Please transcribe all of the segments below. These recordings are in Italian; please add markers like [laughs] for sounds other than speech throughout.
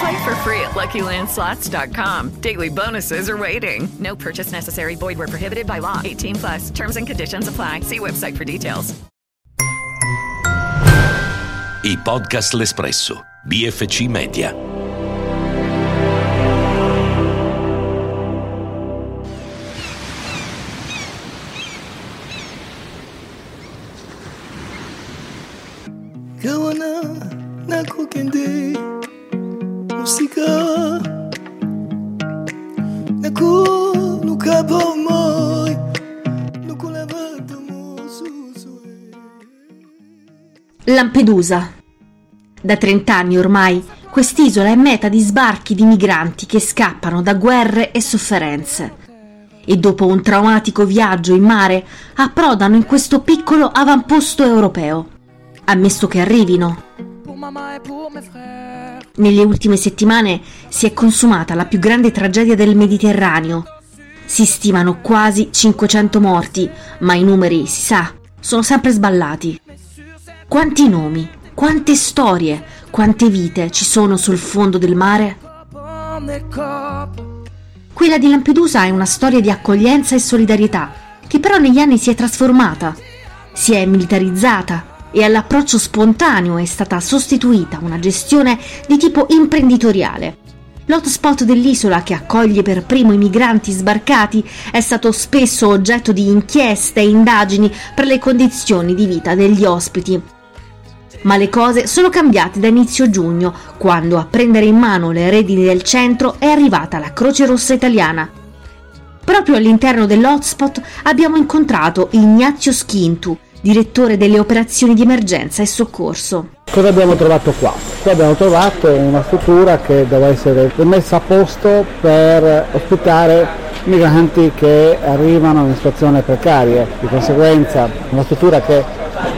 Play for free at LuckyLandSlots.com. Daily bonuses are waiting. No purchase necessary. Void where prohibited by law. 18 plus. Terms and conditions apply. See website for details. I podcast L'Espresso. BFC Media. Kawana nakukende musika Lampedusa. Da 30 anni ormai quest'isola è meta di sbarchi di migranti che scappano da guerre e sofferenze. E dopo un traumatico viaggio in mare approdano in questo piccolo avamposto europeo. Ammesso che arrivino. Nelle ultime settimane si è consumata la più grande tragedia del Mediterraneo. Si stimano quasi 500 morti, ma i numeri, si sa, sono sempre sballati. Quanti nomi, quante storie, quante vite ci sono sul fondo del mare? Quella di Lampedusa è una storia di accoglienza e solidarietà, che però negli anni si è trasformata, si è militarizzata e all'approccio spontaneo è stata sostituita una gestione di tipo imprenditoriale. L'hotspot dell'isola che accoglie per primo i migranti sbarcati è stato spesso oggetto di inchieste e indagini per le condizioni di vita degli ospiti. Ma le cose sono cambiate da inizio giugno, quando a prendere in mano le redini del centro è arrivata la Croce Rossa italiana. Proprio all'interno dell'hotspot abbiamo incontrato Ignazio Schintu, direttore delle operazioni di emergenza e soccorso. Cosa abbiamo trovato qua? Qua abbiamo trovato una struttura che deve essere messa a posto per ospitare migranti che arrivano in situazioni precarie, di conseguenza una struttura che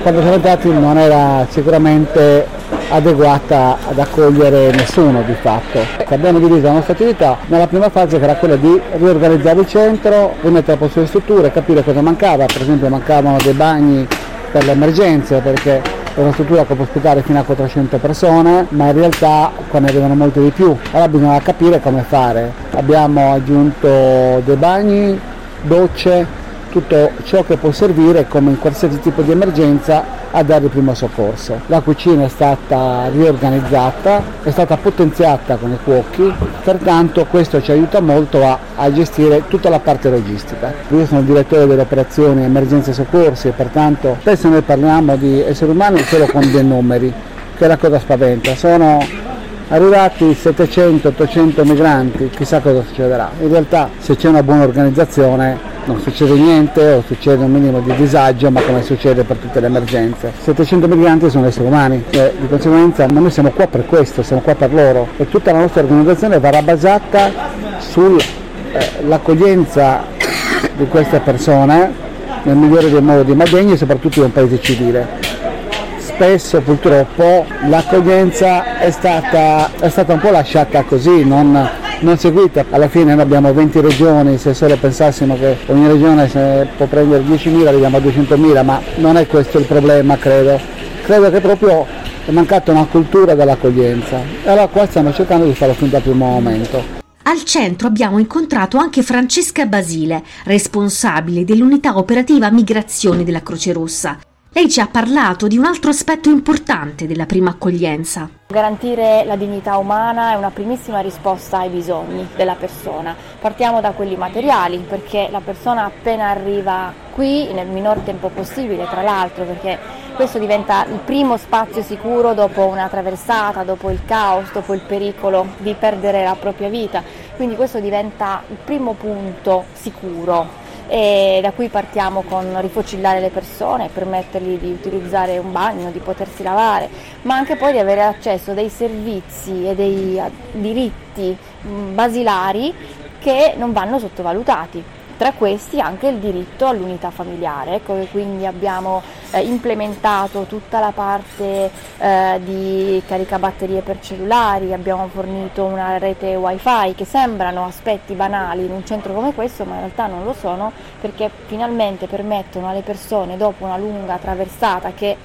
quando siamo entrati non era sicuramente adeguata ad accogliere nessuno di fatto. Abbiamo diviso la nostra attività nella prima fase che era quella di riorganizzare il centro, rimettere a posto le strutture, capire cosa mancava, per esempio mancavano dei bagni per le emergenze perché è una struttura che può ospitare fino a 400 persone, ma in realtà qua ne arrivano molte di più. Allora bisogna capire come fare. Abbiamo aggiunto dei bagni, docce, tutto ciò che può servire come in qualsiasi tipo di emergenza a dare il primo soccorso. La cucina è stata riorganizzata, è stata potenziata con i cuochi, pertanto questo ci aiuta molto a, a gestire tutta la parte logistica. Io sono il direttore delle operazioni emergenze e soccorsi e pertanto spesso noi parliamo di esseri umani solo con dei numeri, che è la cosa spaventa. Sono arrivati 700-800 migranti, chissà cosa succederà. In realtà se c'è una buona organizzazione non succede niente o succede un minimo di disagio, ma come succede per tutte le emergenze. 700 migranti sono esseri umani e di conseguenza noi siamo qua per questo, siamo qua per loro e tutta la nostra organizzazione verrà basata sull'accoglienza eh, di queste persone nel migliore dei modi, ma degni soprattutto di un paese civile spesso purtroppo l'accoglienza è stata, è stata un po' lasciata così, non, non, seguita. Alla fine noi abbiamo 20 regioni, se solo pensassimo che ogni regione può prendere 10.000 arriviamo a 200.000, ma non è questo il problema credo. Credo che proprio è mancata una cultura dell'accoglienza allora qua stiamo cercando di farlo fin dal primo momento. Al centro abbiamo incontrato anche Francesca Basile, responsabile dell'unità operativa migrazioni della Croce Rossa. Lei ci ha parlato di un altro aspetto importante della prima accoglienza. Garantire la dignità umana è una primissima risposta ai bisogni della persona. Partiamo da quelli materiali perché la persona appena arriva qui nel minor tempo possibile, tra l'altro, perché questo diventa il primo spazio sicuro dopo una traversata, dopo il caos, dopo il pericolo di perdere la propria vita. Quindi questo diventa il primo punto sicuro e da qui partiamo con rifocillare le persone, permettergli di utilizzare un bagno, di potersi lavare, ma anche poi di avere accesso a dei servizi e dei diritti basilari che non vanno sottovalutati tra questi anche il diritto all'unità familiare, ecco che quindi abbiamo eh, implementato tutta la parte eh, di caricabatterie per cellulari, abbiamo fornito una rete wifi che sembrano aspetti banali in un centro come questo ma in realtà non lo sono perché finalmente permettono alle persone dopo una lunga traversata che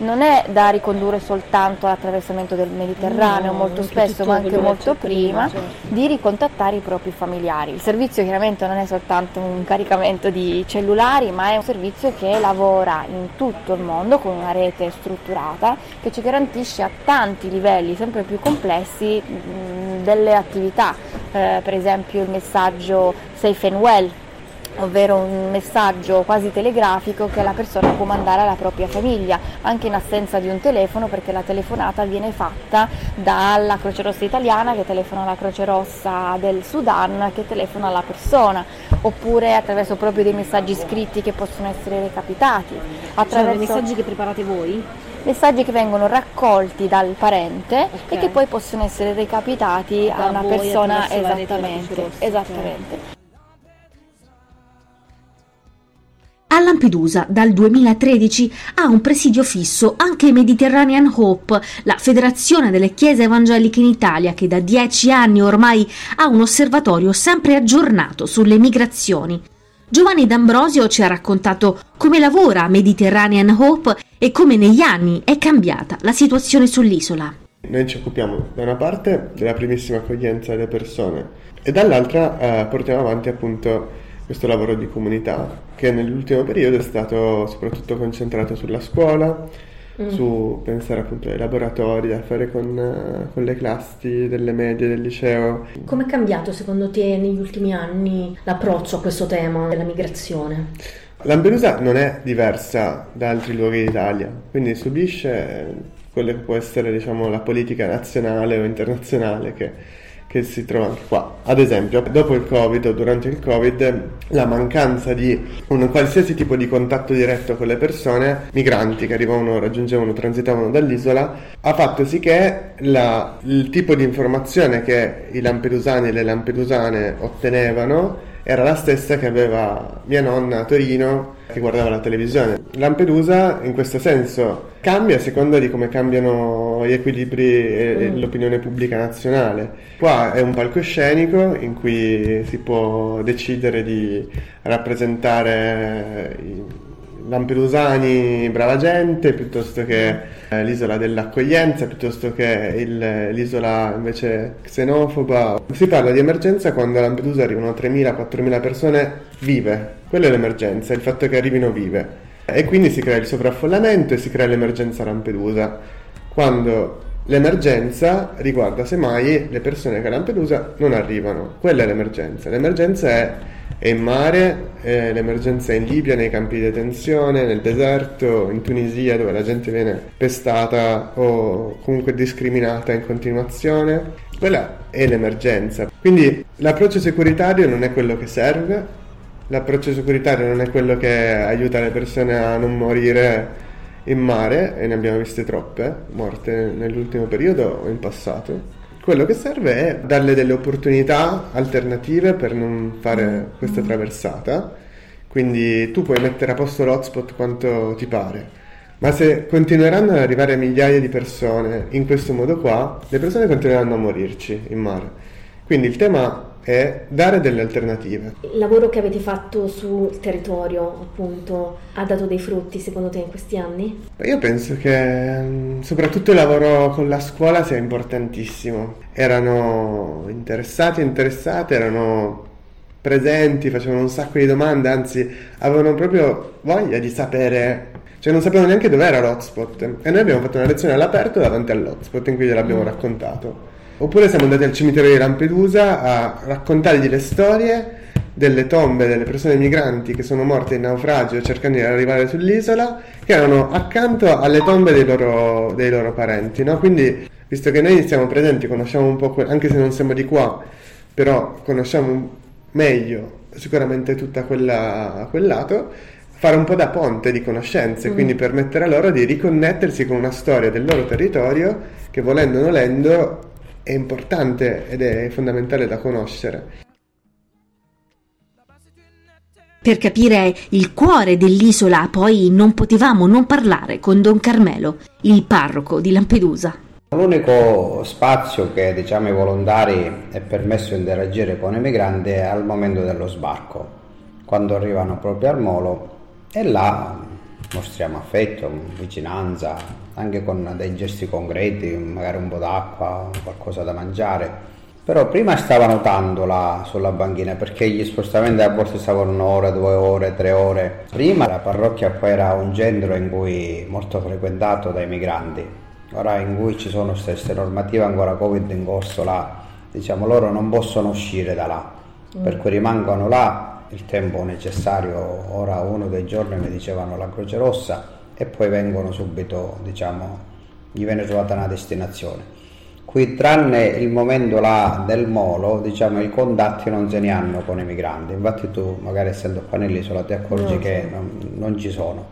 non è da ricondurre soltanto all'attraversamento del Mediterraneo, no, molto spesso, ma anche molto prima, certo. di ricontattare i propri familiari. Il servizio chiaramente non è soltanto un caricamento di cellulari, ma è un servizio che lavora in tutto il mondo con una rete strutturata che ci garantisce a tanti livelli sempre più complessi mh, delle attività, eh, per esempio il messaggio Safe and Well ovvero un messaggio quasi telegrafico che la persona può mandare alla propria famiglia, anche in assenza di un telefono, perché la telefonata viene fatta dalla Croce Rossa italiana che telefona alla Croce Rossa del Sudan che telefona alla persona, oppure attraverso proprio dei messaggi scritti che possono essere recapitati. Attraverso... Cioè, dei messaggi che preparate voi? messaggi che vengono raccolti dal parente okay. e che poi possono essere recapitati da a una persona esattamente, esattamente. A Lampedusa dal 2013 ha un presidio fisso anche Mediterranean Hope, la federazione delle chiese evangeliche in Italia che da dieci anni ormai ha un osservatorio sempre aggiornato sulle migrazioni. Giovanni D'Ambrosio ci ha raccontato come lavora Mediterranean Hope e come negli anni è cambiata la situazione sull'isola. Noi ci occupiamo da una parte della primissima accoglienza delle persone e dall'altra eh, portiamo avanti appunto questo lavoro di comunità che nell'ultimo periodo è stato soprattutto concentrato sulla scuola, mm. su pensare appunto ai laboratori da fare con, uh, con le classi delle medie, del liceo. Come è cambiato secondo te negli ultimi anni l'approccio a questo tema della migrazione? Lampedusa non è diversa da altri luoghi d'Italia, quindi subisce quello che può essere diciamo, la politica nazionale o internazionale che che si trova anche qua. Ad esempio, dopo il Covid o durante il Covid, la mancanza di un qualsiasi tipo di contatto diretto con le persone, migranti che arrivavano, raggiungevano, transitavano dall'isola, ha fatto sì che la, il tipo di informazione che i lampedusani e le lampedusane ottenevano era la stessa che aveva mia nonna a Torino che guardava la televisione. Lampedusa in questo senso cambia a seconda di come cambiano gli equilibri e, mm. l'opinione pubblica nazionale. Qua è un palcoscenico in cui si può decidere di rappresentare i Lampedusani brava gente piuttosto che eh, l'isola dell'accoglienza piuttosto che il, l'isola invece xenofoba. Si parla di emergenza quando a Lampedusa arrivano 3.000-4.000 persone vive. Quella è l'emergenza, il fatto che arrivino vive. E quindi si crea il sovraffollamento e si crea l'emergenza Lampedusa. Quando l'emergenza riguarda semmai le persone che a Lampedusa non arrivano. Quella è l'emergenza. L'emergenza è è in mare, eh, l'emergenza è in Libia, nei campi di detenzione, nel deserto, in Tunisia dove la gente viene pestata o comunque discriminata in continuazione. Quella è l'emergenza. Quindi l'approccio securitario non è quello che serve, l'approccio securitario non è quello che aiuta le persone a non morire in mare, e ne abbiamo viste troppe morte nell'ultimo periodo o in passato quello che serve è darle delle opportunità alternative per non fare questa traversata. Quindi tu puoi mettere a posto l'hotspot quanto ti pare, ma se continueranno ad arrivare migliaia di persone in questo modo qua, le persone continueranno a morirci in mare. Quindi il tema è dare delle alternative. Il lavoro che avete fatto sul territorio, appunto, ha dato dei frutti secondo te in questi anni? Io penso che mm, soprattutto il lavoro con la scuola sia importantissimo. Erano interessati interessate, erano presenti, facevano un sacco di domande, anzi avevano proprio voglia di sapere Cioè non sapevano neanche dove era l'hotspot. E noi abbiamo fatto una lezione all'aperto davanti all'hotspot in cui gliel'abbiamo raccontato. Oppure siamo andati al cimitero di Lampedusa a raccontargli le storie delle tombe delle persone migranti che sono morte in naufragio cercando di arrivare sull'isola, che erano accanto alle tombe dei loro, dei loro parenti. No? Quindi, visto che noi siamo presenti, conosciamo un po', que- anche se non siamo di qua, però conosciamo meglio sicuramente tutta quella, quel lato, fare un po' da ponte di conoscenze, Mm. quindi permettere a loro di riconnettersi con una storia del loro territorio che volendo o nolendo è importante ed è fondamentale da conoscere. Per capire il cuore dell'isola, poi non potevamo non parlare con Don Carmelo, il parroco di Lampedusa. L'unico spazio che diciamo ai volontari è permesso di interagire con i migranti è al momento dello sbarco, quando arrivano proprio al molo e là mostriamo affetto, vicinanza, anche con dei gesti concreti, magari un po' d'acqua, qualcosa da mangiare. Però prima stavano tanto là sulla banchina perché gli spostamenti a volte stavano un'ora, due ore, tre ore. Prima la parrocchia poi era un centro in cui molto frequentato dai migranti. Ora in cui ci sono queste normative ancora Covid in corso là, diciamo loro non possono uscire da là, per cui rimangono là il tempo necessario, ora uno dei giorni mi dicevano la Croce Rossa e poi vengono subito, diciamo, gli viene trovata una destinazione. Qui tranne il momento là del molo, diciamo, i contatti non se ne hanno con i migranti, infatti tu magari essendo qua nell'isola ti accorgi No, che sì. non, non ci sono,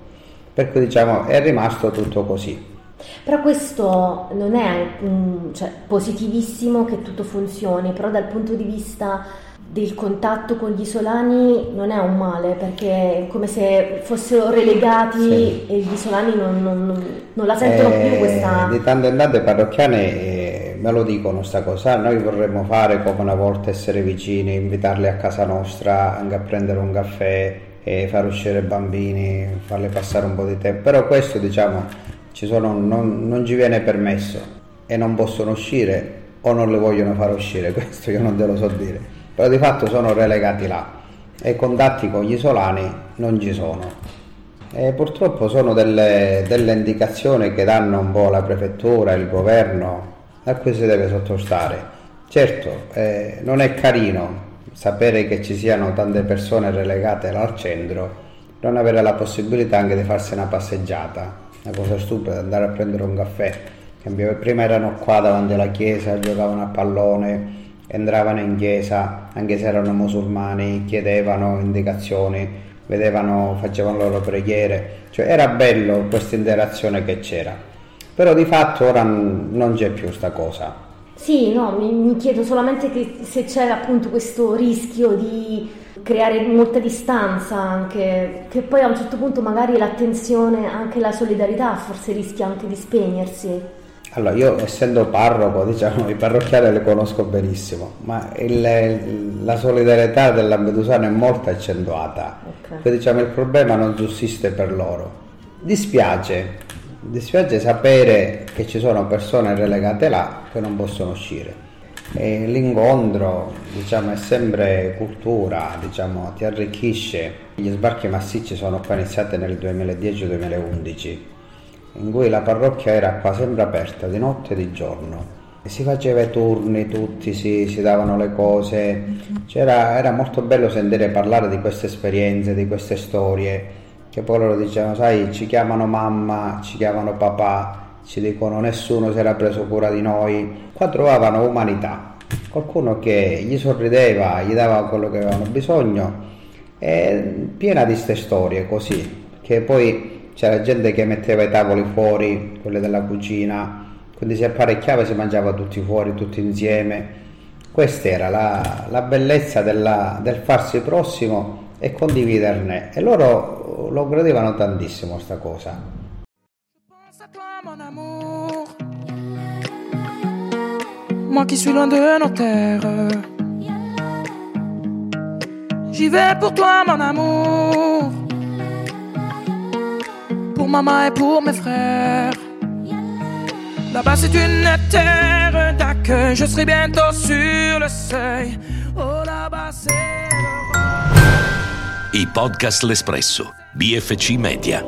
per cui diciamo è rimasto tutto così. Però questo non è cioè, positivissimo che tutto funzioni, però dal punto di vista del contatto con gli isolani non è un male, perché è come se fossero relegati Sì. e gli isolani non, non- non- la sentono Eh, più questa... Di tanto in tanto i parrocchiani eh, me lo dicono sta cosa, noi vorremmo fare come una volta essere vicini, invitarli a casa nostra anche a prendere un caffè e far uscire i bambini, farli passare un po' di tempo, però questo diciamo ci sono, non, non ci viene permesso e non possono uscire o non le vogliono far uscire, [laughs] questo io non te lo so dire, però di fatto sono relegati là e contatti con gli isolani non ci sono. E purtroppo sono delle, delle indicazioni che danno un po' la prefettura, il governo, a cui si deve sottostare. Certo, eh, non è carino sapere che ci siano tante persone relegate là al centro, non avere la possibilità anche di farsi una passeggiata, una cosa stupida, andare a prendere un caffè. Prima erano qua davanti alla chiesa, giocavano a pallone, entravano in chiesa, anche se erano musulmani, chiedevano indicazioni, vedevano, facevano loro preghiere, cioè era bello questa interazione che c'era. Però di fatto ora non c'è più sta cosa. Sì, no, mi, mi chiedo solamente se c'è appunto questo rischio di creare molta distanza anche, che poi a un certo punto magari l'attenzione, anche la solidarietà forse rischia anche di spegnersi. Allora, io essendo parroco, diciamo, i parrocchiali le conosco benissimo, ma il- la solidarietà del Lampedusano è molto accentuata. Ok. Quindi diciamo il problema non sussiste per loro. Dispiace, dispiace sapere che ci sono persone relegate là che non possono uscire. E l'incontro, diciamo, è sempre cultura, diciamo, ti arricchisce. Gli sbarchi massicci sono qua iniziati nel 2010-2011, in cui la parrocchia era qua sempre aperta di notte e di giorno. Si faceva i turni, tutti si, si davano le cose. C'era, era molto bello sentire parlare di queste esperienze, di queste storie, che poi loro dicevano, sai, ci chiamano mamma, ci chiamano papà, ci dicono nessuno si era preso cura di noi. Qua trovavano umanità, qualcuno che gli sorrideva, gli dava quello che avevano bisogno, e piena di queste storie così, che poi c'era gente che metteva i tavoli fuori, quelli della cucina, quindi si apparecchiava e si mangiava tutti fuori, tutti insieme. Questa era la, la bellezza della- del farsi prossimo e condividerne e loro lo gradevano tantissimo sta cosa. Moi qui suis loin de nos terres. J'y vais pour toi, mon amour. Pour maman et pour mes frères. Là-bas, c'est une terre d'accueil. Je serai bientôt sur le seuil. Oh, là-bas, c'est. I podcast L'Espresso, BFC Media.